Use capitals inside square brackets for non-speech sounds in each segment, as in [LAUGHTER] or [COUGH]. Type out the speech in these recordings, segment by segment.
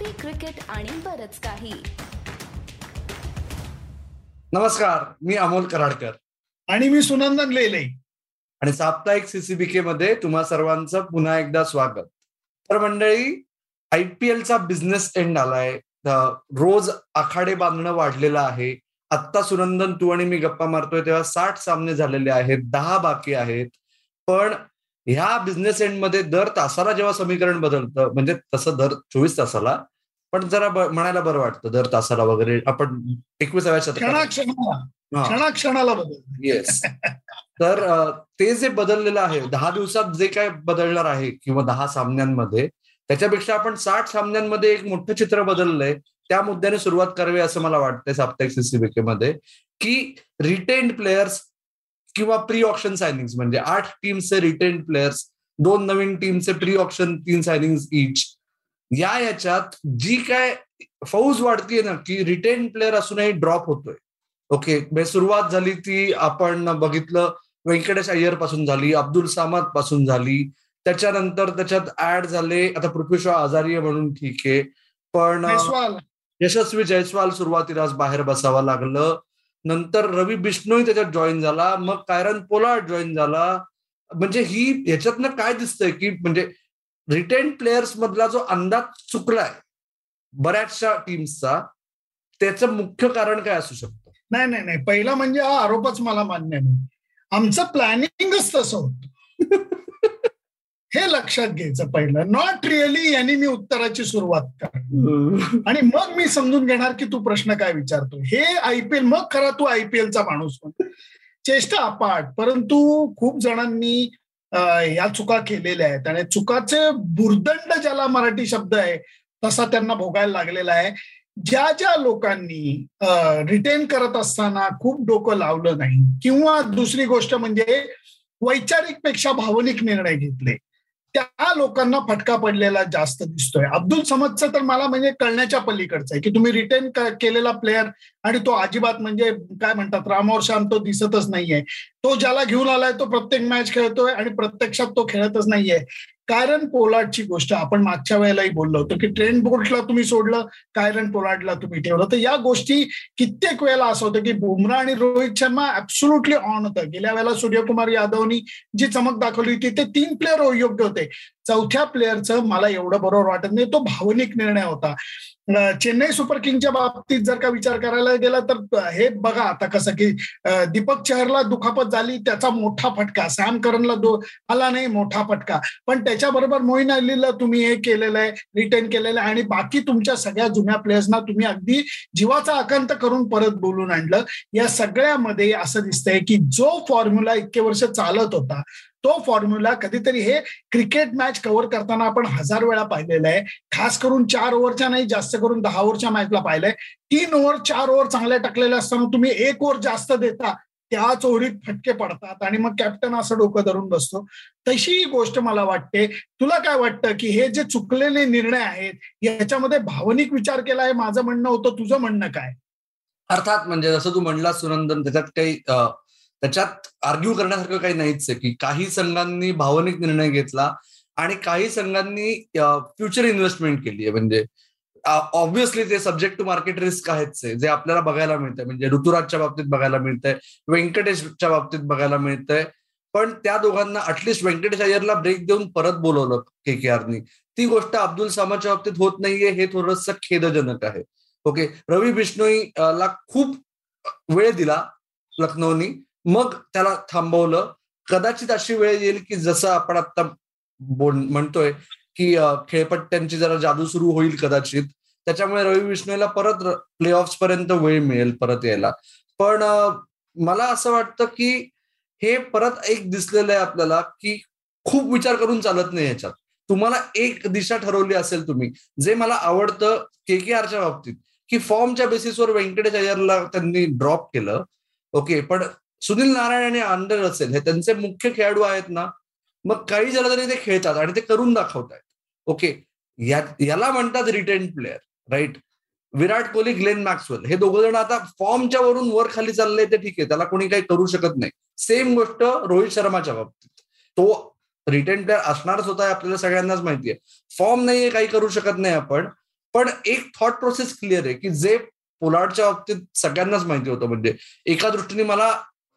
Coffee cricket आणि बरच काही. नमस्कार मी अमोल कराडकर. आणि मी सुनंदन लेले. आणि साप्ताहिक सीसीबीके मध्ये तुम्हा सर्वांचं पुन्हा एकदा स्वागत. तर मंडळी आय पी एलचा बिझनेस एंड आलाय. रोज आखाडे बांधणं वाढलेलं आहे. आत्ता सुनंदन तू आणि मी गप्पा मारतोय तेव्हा साठ सामने झालेले आहेत दहा बाकी आहेत. पण ह्या बिझनेस एंडमध्ये दर तासाला जेव्हा समीकरण बदलतं म्हणजे तसं दर चोवीस तासाला पण जरा म्हणायला बरं वाटतं दर तासाला वगैरे आपण एकविसाव्या शतकात क्षणाक्षणाला. बदल. येस तर ते जे बदललेलं आहे दहा दिवसात जे काय बदलणार आहे किंवा दहा सामन्यांमध्ये त्याच्यापेक्षा आपण साठ सामन्यांमध्ये एक मोठं चित्र बदललंय त्या मुद्द्याने सुरुवात करावी असं मला वाटतंय साप्ताहिक सीसीबीके मध्ये की रिटेन्ड प्लेयर्स किंवा प्री ऑप्शन सायनिंग म्हणजे आठ टीमचे रिटेन्ड प्लेयर्स दोन नवीन टीमचे प्री ऑप्शन तीन सायनिंग इच या याच्यात जी काय फौज वाढतीये ना की रिटेन प्लेअर असूनही ड्रॉप होतोय. ओके म्हणजे सुरुवात झाली ती आपण बघितलं व्यंकटेश अय्यरपासून झाली अब्दुल सामदपासून झाली. त्याच्यानंतर त्याच्यात ऍड झाले आता पृथ्वीश्वर आजारी म्हणून ठीक आहे. पण यशस्वी जयस्वाल सुरुवातीलाच बाहेर बसावं लागलं. नंतर रवी बिष्णोही त्याच्यात जॉईन झाला मग कायरन पोलार्ड जॉईन झाला. म्हणजे ही ह्याच्यातनं काय दिसतंय की म्हणजे रिटेन प्लेयर्स मधला जो अंदाज चुकलाय बऱ्याचशा टीम्सचा त्याचं मुख्य कारण काय असू शकतं? नाही नाही नाही. पहिला म्हणजे हा आरोपच मला मान्य नाही. आमचं प्लॅनिंगच तसं होतं. [LAUGHS] हे लक्षात घ्यायचं पहिलं. नॉट रिअली यांनी मी उत्तराची सुरुवात कर आणि मग मी समजून घेणार की तू प्रश्न काय विचारतो. हे आयपीएल मग खरा तू आयपीएलचा माणूस चेष्टा अपाट. परंतु खूप जणांनी या चुका केलेल्या आहेत. आणि चुकाचे बुरदंड ज्याला मराठी शब्द आहे तसा त्यांना भोगायला लागलेला आहे. ज्या ज्या लोकांनी रिटेन करत असताना खूप डोकं लावलं नाही किंवा दुसरी गोष्ट म्हणजे वैचारिकपेक्षा भावनिक निर्णय घेतले त्या लोकांना फटका पडलेला जास्त दिसतोय. अब्दुल समदचं तर मला म्हणजे कळण्याच्या पलीकडचं आहे की तुम्ही रिटेन केलेला प्लेअर आणि तो अजिबात म्हणजे काय म्हणतात रामोर श्याम तो दिसतच नाहीये. तो ज्याला घेऊन आलाय तो प्रत्येक मॅच खेळतोय आणि प्रत्यक्षात तो खेळतच नाहीये. कायरन पोलार्डची गोष्ट आपण मागच्या वेळेलाही बोललो होतो की ट्रेंड बोल्टला तुम्ही सोडलं कायरन पोलार्डला तुम्ही ठेवलं. तर या गोष्टी कित्येक वेळेला असं होतं की बुमरा आणि रोहित शर्मा ऍब्सोल्युटली ऑन होतं. गेल्या वेळेला सूर्यकुमार यादवनी जी चमक दाखवली होती ते तीन प्लेअर योग्य होते. चौथ्या प्लेअरचं मला एवढं बरोबर वाटत नाही. तो भावनिक निर्णय होता. चेन्नई सुपर किंगच्या बाबतीत जर का विचार करायला गेला तर हे बघा आता कसं की दीपक चहरला दुखापत झाली त्याचा मोठा फटका. सॅम करनला दो आला नाही मोठा फटका. पण त्याच्याबरोबर मोईन अलीला तुम्ही हे केलेलं आहे रिटर्न केलेलं आहे आणि बाकी तुमच्या सगळ्या जुन्या प्लेयर्सना तुम्ही अगदी जीवाचा आकांत करून परत बोलून आणलं. या सगळ्यामध्ये असं दिसतंय की जो फॉर्म्युला इतके वर्ष चालत होता तो फॉर्म्युला कधीतरी हे क्रिकेट मॅच कव्हर करताना आपण हजार वेळा पाहिलेला आहे. खास करून चार ओव्हरच्या नाही जास्त करून दहा ओव्हरच्या मॅचला पाहिलंय. तीन ओव्हर चार ओव्हर चांगल्या टाकलेल्या असताना तुम्ही एक ओव्हर जास्त देता त्याच ओव्हरीत फटके पडतात आणि मग कॅप्टन असं डोकं धरून बसतो. तशी ही गोष्ट मला वाटते. तुला काय वाटतं की हे जे चुकलेले निर्णय आहेत याच्यामध्ये भावनिक विचार केला आहे माझं म्हणणं होतं तुझं म्हणणं काय? अर्थात म्हणजे जसं तू म्हणला सुनंदन त्याच्यात काही त्याच्यात आर्ग्यू करण्यासारखं काही नाहीच आहे की काही संघांनी भावनिक निर्णय घेतला आणि काही संघांनी फ्युचर इन्व्हेस्टमेंट केली आहे. म्हणजे ऑब्व्हियसली ते सब्जेक्ट टू मार्केट रिस्क आहेच जे आपल्याला बघायला मिळतंय. म्हणजे ऋतुराजच्या बाबतीत बघायला मिळतंय व्यंकटेशच्या बाबतीत बघायला मिळतंय. पण त्या दोघांना अटलिस्ट व्यंकटेश अय्यरला ब्रेक देऊन परत बोलवलं के के आरनी ती गोष्ट अब्दुल सामाच्या बाबतीत होत नाहीये हे थोडस खेदजनक आहे. ओके? रवी बिष्णोई ला खूप वेळ दिला लखनौनी. मग त्याला थांबवलं. कदाचित अशी वेळ येईल की जसं आपण आता बोल म्हणतोय की खेळपट्ट्यांची जरा जादू सुरू होईल कदाचित. त्याच्यामुळे रवी विष्णूला परत प्ले ऑफ पर्यंत वेळ मिळेल परत यायला. पण मला असं वाटतं की हे परत एक दिसलेलं आहे आपल्याला की खूप विचार करून चालत नाही याच्यात. तुम्हाला एक दिशा ठरवली असेल तुम्ही. जे मला आवडतं के के आरच्या बाबतीत की फॉर्मच्या बेसिसवर व्यंकटेश अय्यरला त्यांनी ड्रॉप केलं. ओके पण सुनील नारायण आणि आंदर असेल. हे त्यांचे मुख्य खेळाडू आहेत ना. मग काही झालं तरी ते खेळतात आणि ते करून दाखवत आहेत ओके याला म्हणतात retain player right Virat Kohli Glenn Maxwell. हे दोघं जण आता फॉर्मच्या वरून वर खाली चाललंय ते ठीक आहे. त्याला कोणी काही करू शकत नाही. सेम गोष्ट रोहित शर्माच्या बाबतीत. तो रिटेन प्लेअर असणारच होता आपल्याला सगळ्यांनाच माहितीये. फॉर्म नाहीये काही करू शकत नाही आपण. पण एक थॉट प्रोसेस क्लिअर आहे की जे पोलार्डच्या बाबतीत सगळ्यांनाच माहिती होतं. म्हणजे एका दृष्टीने मला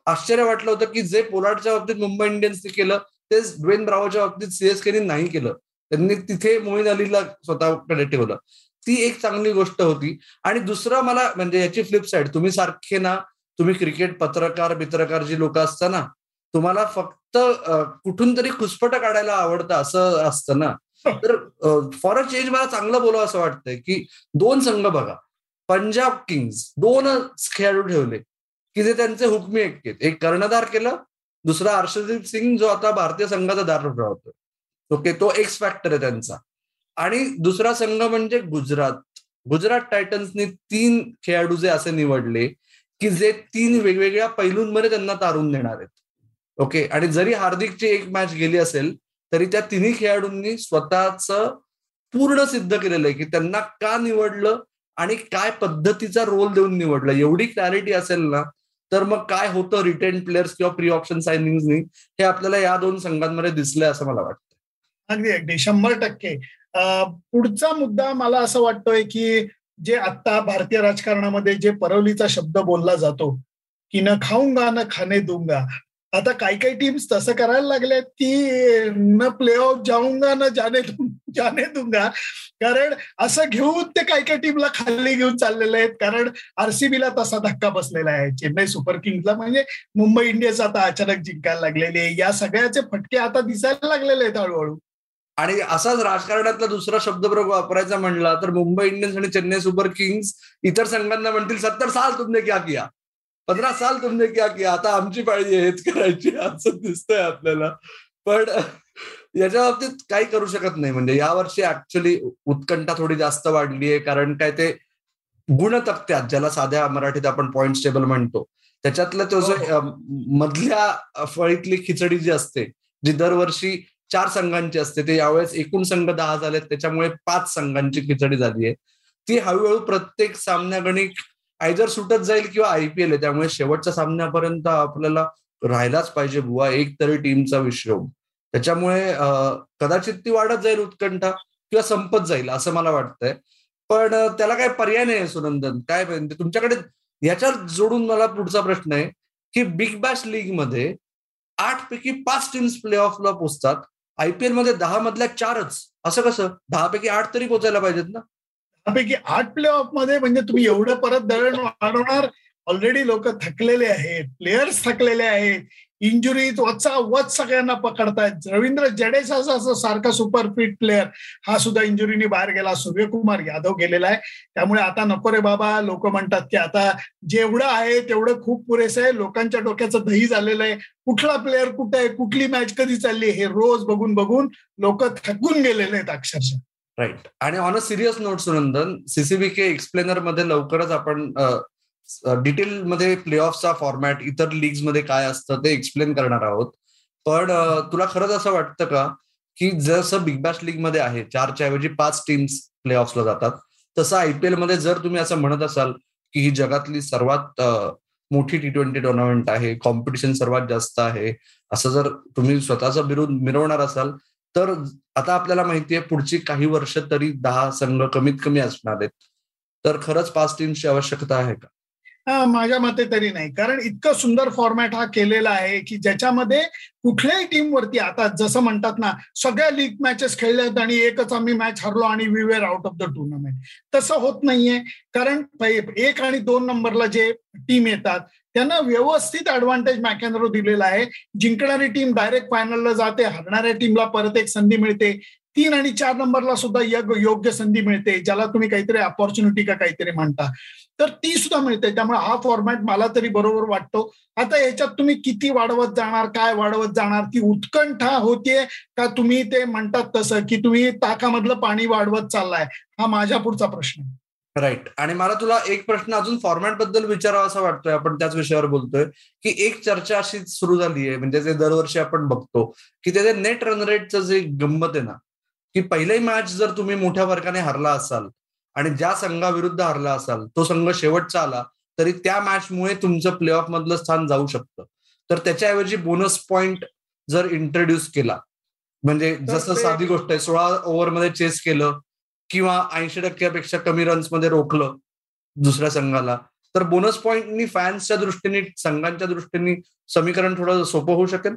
आश्चर्य वाटलं होतं की जे पोलार्डच्या बाबतीत मुंबई इंडियन्सने केलं तेच ड्वेन ब्रावोच्या बाबतीत सीएसकेने नाही केलं. त्यांनी तिथे मोईन अलीला स्वतःकडे ठेवलं. ती एक चांगली गोष्ट होती. आणि दुसरं मला म्हणजे याची फ्लिप साईड तुम्ही सारखे ना तुम्ही क्रिकेट पत्रकार बित्रकार जी लोक असता ना तुम्हाला फक्त कुठून तरी खुसपट काढायला आवडतं असं असतं ना. तर फॉर अ चेंज मला चांगलं बोलावं असं वाटतंय की दोन संघ बघा. पंजाब किंग्स दोन खेळाडू ठेवले. की जे त्यांचे हुकमी एक एक कर्णधार केलं दुसरा हर्षदीप सिंग जो आता भारतीय संघाचा दार होतो ओके तो एक्स फॅक्टर आहे त्यांचा. आणि दुसरा संघ म्हणजे गुजरात. गुजरात टायटन्सनी तीन खेळाडू जे असे निवडले की जे तीन वेगवेगळ्या पैलूंमध्ये त्यांना तारून देणार आहेत. ओके आणि जरी हार्दिकची एक मॅच गेली असेल तरी त्या तिन्ही खेळाडूंनी स्वतःच पूर्ण सिद्ध केलेलं आहे की त्यांना का निवडलं आणि काय पद्धतीचा रोल देऊन निवडलं. एवढी क्लॅरिटी असेल ना तर मग काय होतं रिटेन प्लेयर्स किंवा प्री ऑप्शन सायनिंगनी हे आपल्याला या दोन संघांमध्ये दिसलंय असं मला वाटतं अगदी अगदी. शंभर टक्के. पुढचा मुद्दा मला असं वाटतोय की जे आता भारतीय राजकारणामध्ये जे परवलीचा शब्द बोलला जातो की न खाऊंगा न खाणे दूंगा आता काही काही टीम्स तसं करायला लागल्यात की न प्ले ऑफ जाऊंगा न जाने जाने दुंगा. कारण असं घेऊन ते काही काही टीमला खाली घेऊन चाललेले आहेत. कारण आरसीबीला तसा धक्का बसलेला आहे. चेन्नई सुपर किंग्सला म्हणजे मुंबई इंडियन्स आता अचानक जिंकायला लागलेले आहे. या सगळ्याचे फटके आता दिसायला लागलेले आहेत हळूहळू. आणि असाच राजकारणातला दुसरा शब्दप्रयोग वापरायचा म्हणला तर मुंबई इंडियन्स आणि चेन्नई सुपर किंग्स इतर संघांना म्हणतील सत्तर साल तुमने क्या किया? पंधरा साल तुमने क्या किया? आता आमची पाळी हेच करायची असं दिसतंय आपल्याला. पण याच्या बाबतीत काही करू शकत नाही. म्हणजे यावर्षी ऍक्च्युली उत्कंठा थोडी जास्त वाढली आहे कारण काय ते गुणतक्त्यात ज्याला साध्या मराठीत आपण पॉइंट टेबल म्हणतो त्याच्यातलं तो जो हो. मधल्या फळीतली खिचडी जी असते जी दरवर्षी चार संघांची असते ते यावेळेस एकूण संघ दहा झालेत त्याच्यामुळे पाच संघांची खिचडी झाली आहे. ती हळूहळू प्रत्येक सामन्यागणिक आयजर सुटत जाईल किंवा आयपीएल आहे त्यामुळे शेवटच्या सामन्यापर्यंत आपल्याला राहिलाच पाहिजे बुवा एक तरी टीमचा विश्रम. त्याच्यामुळे कदाचित ती वाढत जाईल उत्कंठा किंवा संपत जाईल असं मला वाटतंय. पण त्याला काय पर्याय नाही सुनंदन. काय तुमच्याकडे याच्यात जोडून मला पुढचा प्रश्न आहे की बिग बॅश लीगमध्ये आठ पैकी पाच टीम्स प्ले ऑफला पोचतात. आयपीएलमध्ये दहा मधल्या चारच. असं कसं? दहा पैकी आठ तरी पोचायला पाहिजेत ना? त्यापैकी आठ प्ले ऑफमध्ये म्हणजे तुम्ही एवढं परत दळण वाढवणार. ऑलरेडी लोक थकलेले आहेत. प्लेयर्स थकलेले आहेत. इंजुरीत वचा वच सगळ्यांना पकडतायत. रवींद्र जडेजा असं सारखा सुपरफिट प्लेअर हा सुद्धा इंजुरीने बाहेर गेला. सूर्यकुमार यादव गेलेला आहे. त्यामुळे आता नको रे बाबा. लोक म्हणतात की आता जेवढं आहे तेवढं खूप पुरेसं आहे. लोकांच्या डोक्याचं दही झालेलं आहे. कुठला प्लेअर कुठे आहे? कुठली मॅच कधी चालली हे रोज बघून बघून लोक थकून गेलेले आहेत अक्षरशः. राईट आणि on a serious note Sunandan CCBK एक्सप्लेनरमध्ये लवकरच आपण डिटेलमध्ये प्ले ऑफचा फॉर्मॅट इतर लीगमध्ये काय असतं ते एक्सप्लेन करणार आहोत. पण तुला खरंच असं वाटतं का की जसं बिग बॅश लीगमध्ये आहे चारच्या ऐवजी पाच टीम्स प्ले ऑफला जातात तसं आयपीएलमध्ये जर तुम्ही असं म्हणत असाल की ही जगातली सर्वात मोठी टी ट्वेंटी टुर्नामेंट आहे कॉम्पिटिशन सर्वात जास्त आहे असं जर तुम्ही स्वतःचा बिरुद मिरवणार असाल तर आता आपल्याला माहितीये पुढची काही वर्ष तरी दहा संघ कमीत कमी असणार आहेत. तर खरंच पाच टीमची आवश्यकता आहे का? माझ्या मते तरी नाही. कारण इतकं सुंदर फॉर्मॅट हा केलेला आहे की ज्याच्यामध्ये कुठल्याही टीमवरती आता जसं म्हणतात ना सगळ्या लीग मॅचेस खेळल्यात आणि एकच आम्ही मॅच हरलो आणि we were out of the tournament तसं होत नाहीये. कारण एक आणि दोन नंबरला जे टीम येतात त्यांना व्यवस्थित ऍडव्हान्टेज मॅकेंद्रो दिलेला आहे. जिंकणारी टीम डायरेक्ट फायनलला जाते. हरणाऱ्या टीमला परत एक संधी मिळते. तीन आणि चार नंबरला सुद्धा योग्य संधी मिळते. ज्याला तुम्ही काहीतरी अपॉर्च्युनिटी का काहीतरी म्हणता. तर ती सुद्धा मिळते. त्यामुळे हा फॉर्मॅट मला तरी बरोबर वाटतो. आता याच्यात तुम्ही किती वाढवत जाणार काय वाढवत जाणार ती उत्कंठा होतीये का तुम्ही ते म्हणतात तसं? की तुम्ही ताकामधलं पाणी वाढवत चाललाय? हा माझ्या पुढचा प्रश्न राईट आणि मला तुला एक प्रश्न अजून फॉर्मॅटबद्दल विचारावा असं वाटतोय आपण त्याच विषयावर बोलतोय की एक चर्चा अशी सुरू झाली आहे म्हणजे जे दरवर्षी आपण बघतो की त्याचे नेट रन रेटचं जे गंमत आहे ना की पहिली मॅच जर तुम्ही मोठ्या वर्गाने हरला असाल आणि ज्या संघाविरुद्ध हरला असाल तो संघ शेवटचा आला तरी त्या मॅचमुळे तुमचं प्ले ऑफ मधलं स्थान जाऊ शकतं. तर त्याच्याऐवजी बोनस पॉइंट जर इंट्रोड्यूस केला म्हणजे जसं साधी गोष्ट आहे सोळा ओव्हरमध्ये चेस केलं किंवा ऐंशी टक्क्यापेक्षा कमी रन्समध्ये रोखलं दुसऱ्या संघाला. तर बोनस पॉईंटनी फॅन्सच्या दृष्टीने संघांच्या दृष्टीने समीकरण थोडं सोपं होऊ शकेल?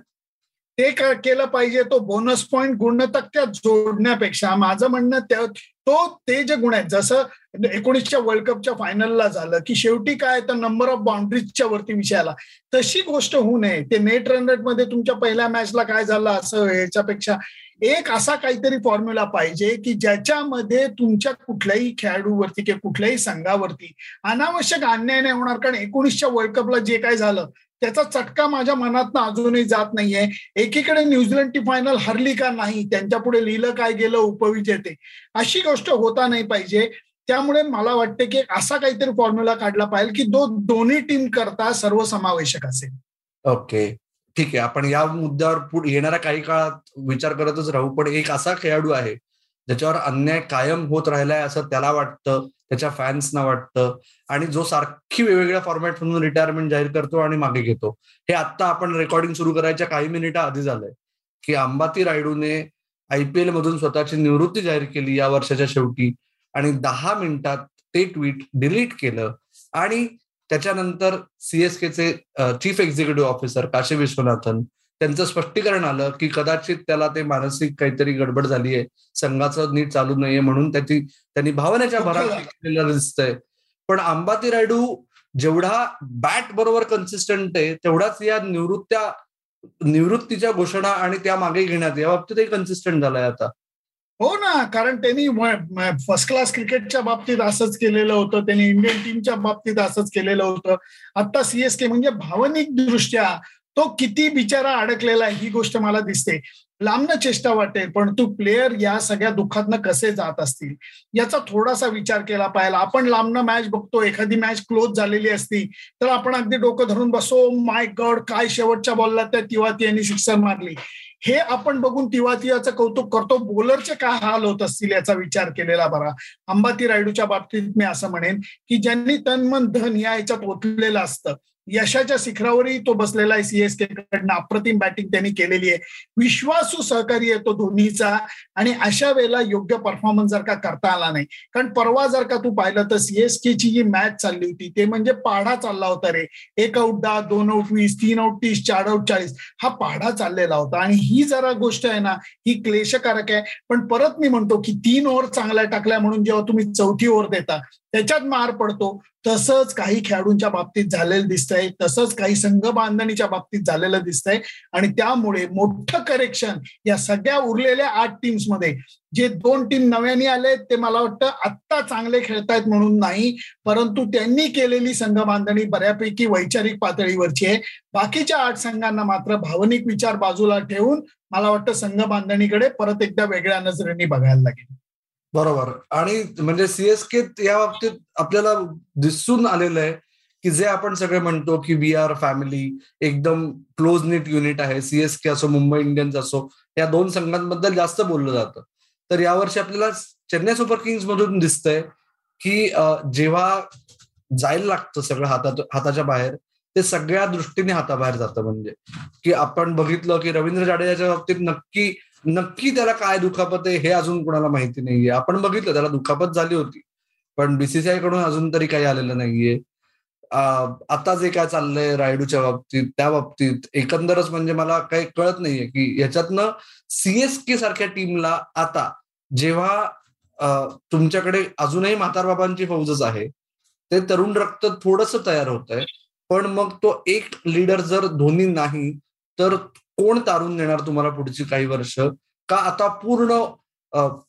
ते केलं पाहिजे तो बोनस पॉईंट गुणतक्त्यात जोडण्यापेक्षा. माझं म्हणणं तो ते जे गुण आहेत जसं एकोणीसच्या वर्ल्ड कपच्या फायनलला झालं की शेवटी काय तर नंबर ऑफ बाउंड्रीजच्या वरती विषयाला. तशी गोष्ट होऊ नये. ते नेट रन रेटमध्ये तुमच्या पहिल्या मॅचला काय झालं असं याच्यापेक्षा एक असा काहीतरी फॉर्म्युला पाहिजे की ज्याच्यामध्ये तुमच्या कुठल्याही खेळाडूवरती किंवा कुठल्याही संघावरती अनावश्यक अन्याय नाही होणार. कारण एकोणीसच्या वर्ल्ड कपला जे काय झालं त्याचा चटका माझ्या मनातनं अजूनही जात नाहीये. एकीकडे न्यूझीलंड फायनल हरली का नाही त्यांच्या पुढे लिहिलं काय गेलं उपविजेते. अशी गोष्ट होता नाही पाहिजे. त्यामुळे मला वाटते की असा काहीतरी फॉर्म्युला काढला पाहिजे की दो दोन्ही टीम करता सर्वसमावेशक असेल. ओके ठीक आहे आपण या मुद्द्यावर पुढे येणाऱ्या काही काळात विचार करतच राहू. पण एक असा खेळाडू आहे ज्याच्यावर अन्याय कायम होत राहिलाय असं त्याला वाटतं त्याच्या फॅन्सना वाटतं आणि जो सारखी वेगवेगळ्या फॉर्मॅट म्हणून रिटायरमेंट जाहीर करतो आणि मागे घेतो. हे आता आपण रेकॉर्डिंग सुरू करायच्या काही मिनिटं आधी झालंय की अंबाती रायडूने आयपीएल मधून स्वतःची निवृत्ती जाहीर केली या वर्षाच्या शेवटी आणि दहा मिनिटात ते ट्विट डिलीट केलं आणि त्याच्यानंतर सीएसकेचे chief executive officer Kasi Viswanathan त्यांचं स्पष्टीकरण आलं की कदाचित त्याला ते मानसिक काहीतरी गडबड झाली आहे संघाचं नीट चालू नाहीये म्हणून त्याची त्यांनी भावनेच्या भरात दिसतंय. पण अंबाती रायडू जेवढा बॅट बरोबर कन्सिस्टंट आहे तेवढाच या निवृत्त्या निवृत्तीच्या घोषणा आणि त्या मागे घेण्यात या बाबतीतही कन्सिस्टंट झालाय आता. हो ना कारण त्यांनी फर्स्ट क्लास क्रिकेटच्या बाबतीत असंच केलेलं होतं. त्यांनी इंडियन टीमच्या बाबतीत असंच केलेलं होतं. आता सीएसके म्हणजे भावनिक दृष्ट्या तो किती बिचारा अडकलेला आहे ही गोष्ट मला दिसते. लांबनं चेष्टा वाटेल पण तू प्लेयर या सगळ्या दुःखातनं कसे जात असतील? याचा थोडासा विचार केला पाहिजे आपण लांबनं मॅच बघतो एखादी मॅच क्लोज झालेली असती तर आपण अगदी डोकं धरून बसो माय गॉड काय शेवटच्या बॉलला त्या तिवाती यांनी सिक्सर मारली. हे आपण बघून तिवातियाचं कौतुक करतो. बोलरचे काय हाल होत असतील याचा विचार केलेला बरा. अंबाती रायडूच्या बाबतीत मी असं म्हणेन की ज्यांनी तन मन धन या याच्यात ओतलेलं असतं यशाच्या शिखरावरही तो बसलेला आहे सीएसके कडनं अप्रतिम बॅटिंग त्यांनी केलेली आहे. विश्वासू सहकारी आहे तो धोनीचा. आणि अशा वेळेला योग्य परफॉर्मन्स जर का करता आला नाही कारण परवा जर का तू पाहिलं तर सीएसकेची जी मॅच चालली होती ते म्हणजे पाढा चालला होता रे. एक आउट दहा दोन आउट वीस तीन आउट तीस चार आउट चाळीस. हा पाढा चाललेला होता. आणि ही जरा गोष्ट आहे ना ही क्लेशकारक आहे. पण परत मी म्हणतो की तीन ओव्हर चांगल्या टाकल्या म्हणून जेव्हा तुम्ही चौथी ओव्हर देता त्याच्यात मार पडतो. तसंच काही खेळाडूंच्या बाबतीत झालेलं दिसतंय. तसंच काही संघ बांधणीच्या बाबतीत झालेलं दिसतंय. आणि त्यामुळे मोठं करेक्शन या सगळ्या उरलेल्या आठ टीम्समध्ये. जे दोन टीम नव्याने आले ते मला वाटतं आत्ता चांगले खेळतायत म्हणून नाही. परंतु त्यांनी केलेली संघ बांधणी बऱ्यापैकी वैचारिक पातळीवरची आहे. बाकीच्या आठ संघांना मात्र भावनिक विचार बाजूला ठेवून मला वाटतं संघ बांधणीकडे परत एकदा वेगळ्या नजरेने बघायला लागेल. बरोबर. आणि म्हणजे सीएसके या बाबतीत आपल्याला दिसून आलेलं आहे की जे आपण सगळे म्हणतो की वी आर फॅमिली एकदम क्लोज नीट युनिट आहे. सीएसके असो मुंबई इंडियन्स असो या दोन संघांबद्दल जास्त बोललं जातं. तर यावर्षी आपल्याला चेन्नई सुपर किंग्स मधून दिसतंय की जेव्हा जायला लागतं सगळं हातात हाताच्या बाहेर ते सगळ्या दृष्टीने हाताबाहेर जातं म्हणजे. की आपण बघितलं की रवींद्र जाडेजाच्या बाबतीत नक्की नक्की त्याला काय दुखापत आहे हे अजून कुणाला माहिती नाहीये. आपण बघितलं त्याला दुखापत झाली होती. पण बीसीसीआयकडून अजून तरी काही आलेलं नाहीये. आता जे काय चाललंय रायडूच्या बाबतीत त्या बाबतीत एकंदरच म्हणजे मला काही कळत नाहीये की याच्यातनं सीएसके सारख्या टीमला आता जेव्हा तुमच्याकडे अजूनही म्हातारबाबांची फौजच आहे ते तरुण रक्त थोडस तयार होत आहे पण मग तो एक लीडर जर धोनी नाही तर कोण तारून देणार तुम्हाला पुढची काही वर्ष? का आता पूर्ण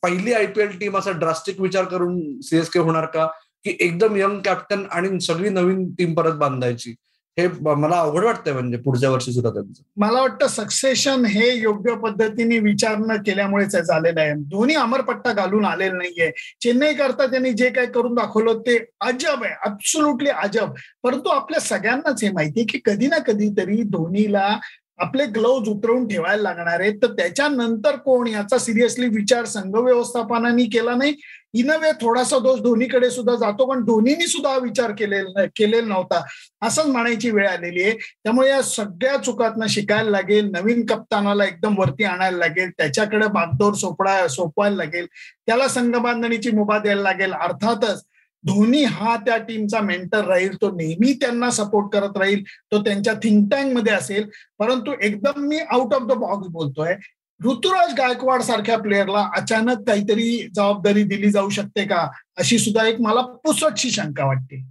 पहिली आयपीएल टीम असा ड्रास्टिक विचार करून सीएसके होणार का? की एकदम यंग कॅप्टन आणि सगळी नवीन टीम परत बांधायची. हे मला अवघड वाटतंय म्हणजे पुढच्या वर्षी सुद्धा त्यांचं. मला वाटतं सक्सेशन हे योग्य पद्धतीने विचार न केल्यामुळेच झालेलं आहे. दोन्ही अमरपट्टा घालून आलेला नाहीये. चेन्नई करता त्यांनी जे काय करून दाखवलं ते अजब आहे. अब्सोल्युटली अजब. परंतु आपल्या सगळ्यांनाच हे माहिती की कधी ना कधी तरी धोनीला आपले ग्लोव्ज उतरवून ठेवायला लागणार आहेत. तर त्याच्यानंतर कोण? याचा सिरियसली विचार संघ व्यवस्थापनाने केला नाही. इन वे थोडासा दोष धोनीकडे सुद्धा जातो पण धोनीनी सुद्धा विचार केलेला केलेला नव्हता. असंच म्हणायची वेळ आलेली आहे. त्यामुळे या सगळ्या चुकातनं शिकायला लागेल. नवीन कप्तानाला एकदम वरती आणायला लागेल. त्याच्याकडे बागदोर सोपडा सोपवायला लागेल. त्याला संघ बांधणीची मुभा द्यायला लागेल. अर्थातच धोनी हा त्या टीमचा मेंटर राहील तो नेहमी त्यांना सपोर्ट करत राहील तो त्यांच्या थिंक टँकमध्ये असेल. परंतु एकदम मी आउट ऑफ द बॉक्स बोलतोय ऋतुराज गायकवाड सारख्या प्लेअरला अचानक काहीतरी जबाबदारी दिली जाऊ शकते का? अशी सुद्धा एक मला पुसटशी शंका वाटते.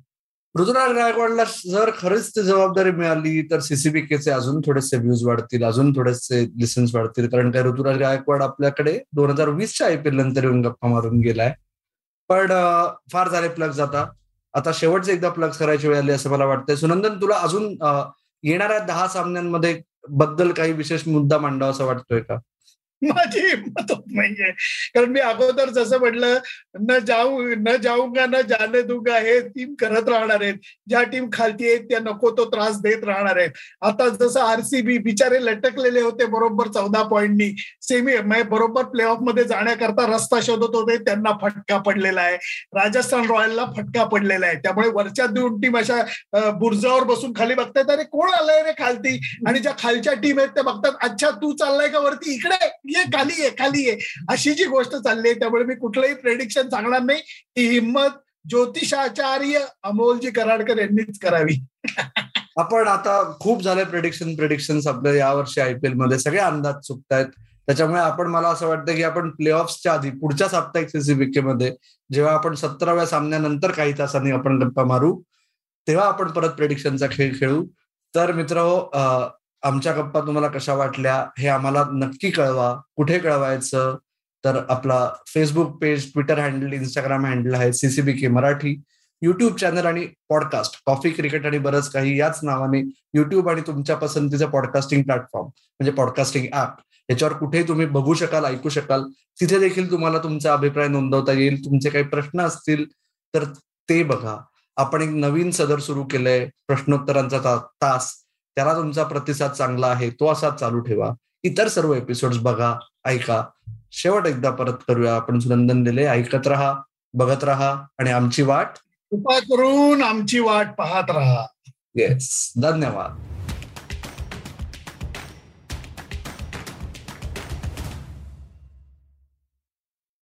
ऋतुराज गायकवाडला जर खरंच ती जबाबदारी मिळाली तर सीसीबीकेचे अजून थोडेसे व्ह्यूज वाढतील अजून थोडेसे लिसन्स वाढतील. कारण काय ऋतुराज गायकवाड आपल्याकडे दोन हजार वीसच्या आयपीएल नंतर येऊन गप्पा मारून गेलाय. पण फार झाले प्लग्स आता. आता शेवटचे एकदा प्लग्स करायची वेळ आली असं मला वाटतंय. सुनंदन तुला अजून येणाऱ्या दहा सामन्यांमध्ये बद्दल काही विशेष मुद्दा मांडावा असं वाटतोय का? [LAUGHS] माझी हिंमत होत नाहीये. कारण मी अगोदर जसं म्हटलं न जाऊ न जाऊंगा न जाने दूंगा हे टीम करत राहणार आहेत. ज्या टीम खालती आहेत त्या नको तो त्रास देत राहणार आहेत. आता जसं आरसीबी बिचारे लटकलेले होते बरोबर चौदा पॉईंटनी सेमी बरोबर प्ले ऑफमध्ये जाण्याकरता रस्ता शोधत होते त्यांना फटका पडलेला आहे. राजस्थान रॉयलला फटका पडलेला आहे. त्यामुळे वरच्या दोन टीम अशा बुर्जावर बसून खाली बघतायत अरे कोण आलंय रे खालती? आणि ज्या खालच्या टीम आहेत त्या बघतात अच्छा तू चाललाय का वरती? इकडे. ये खाली आहे खाली आहे अशी जी गोष्ट चालली आहे त्यामुळे मी कुठलंही प्रेडिक्शन सांगणार नाही. ही हिंमत ज्योतिषाचार्य अमोलजी कराडकर यांनीच करावी. [LAUGHS] आपण आता खूप झाले प्रेडिक्शन प्रेडिक्शन आपल्या यावर्षी आयपीएलमध्ये. सगळे अंदाज चुकतायत. त्याच्यामुळे आपण मला असं वाटतं की आपण प्ले ऑफच्या आधी पुढच्या साप्ताहिक सीसीबीके मध्ये जेव्हा आपण सतराव्या सामन्यानंतर काही तासांनी आपण गप्पा मारू तेव्हा आपण परत प्रेडिक्शनचा खेळ खेळू. तर मित्र आमच्या गप्पा तुम्हाला कशा वाटल्या हे आम्हाला नक्की कळवा. कुठे कळवायचं? तर आपला Facebook page Twitter handle Instagram handle आहे सीसीबी के मराठी युट्यूब चॅनल आणि पॉडकास्ट कॉफी क्रिकेट आणि बरंच काही याच नावाने युट्यूब आणि तुमच्या पसंतीचं पॉडकास्टिंग प्लॅटफॉर्म म्हणजे पॉडकास्टिंग ऍप याच्यावर कुठे तुम्ही बघू शकाल ऐकू शकाल तिथे देखील तुम्हाला तुमचा अभिप्राय नोंदवता येईल तुमचे काही प्रश्न असतील तर ते बघा. आपण एक नवीन सदर सुरू केलंय प्रश्नोत्तरांचा तास. त्याला तुमचा प्रतिसाद चांगला आहे तो असाच चालू ठेवा. इतर सर्व एपिसोड बघा ऐका. शेवट एकदा परत करूया. आपण सुनंदन दिले ऐकत राहा बघत राहा आणि आमची वाट? कृपा करून आमची वाट पाहत राहा. येस धन्यवाद.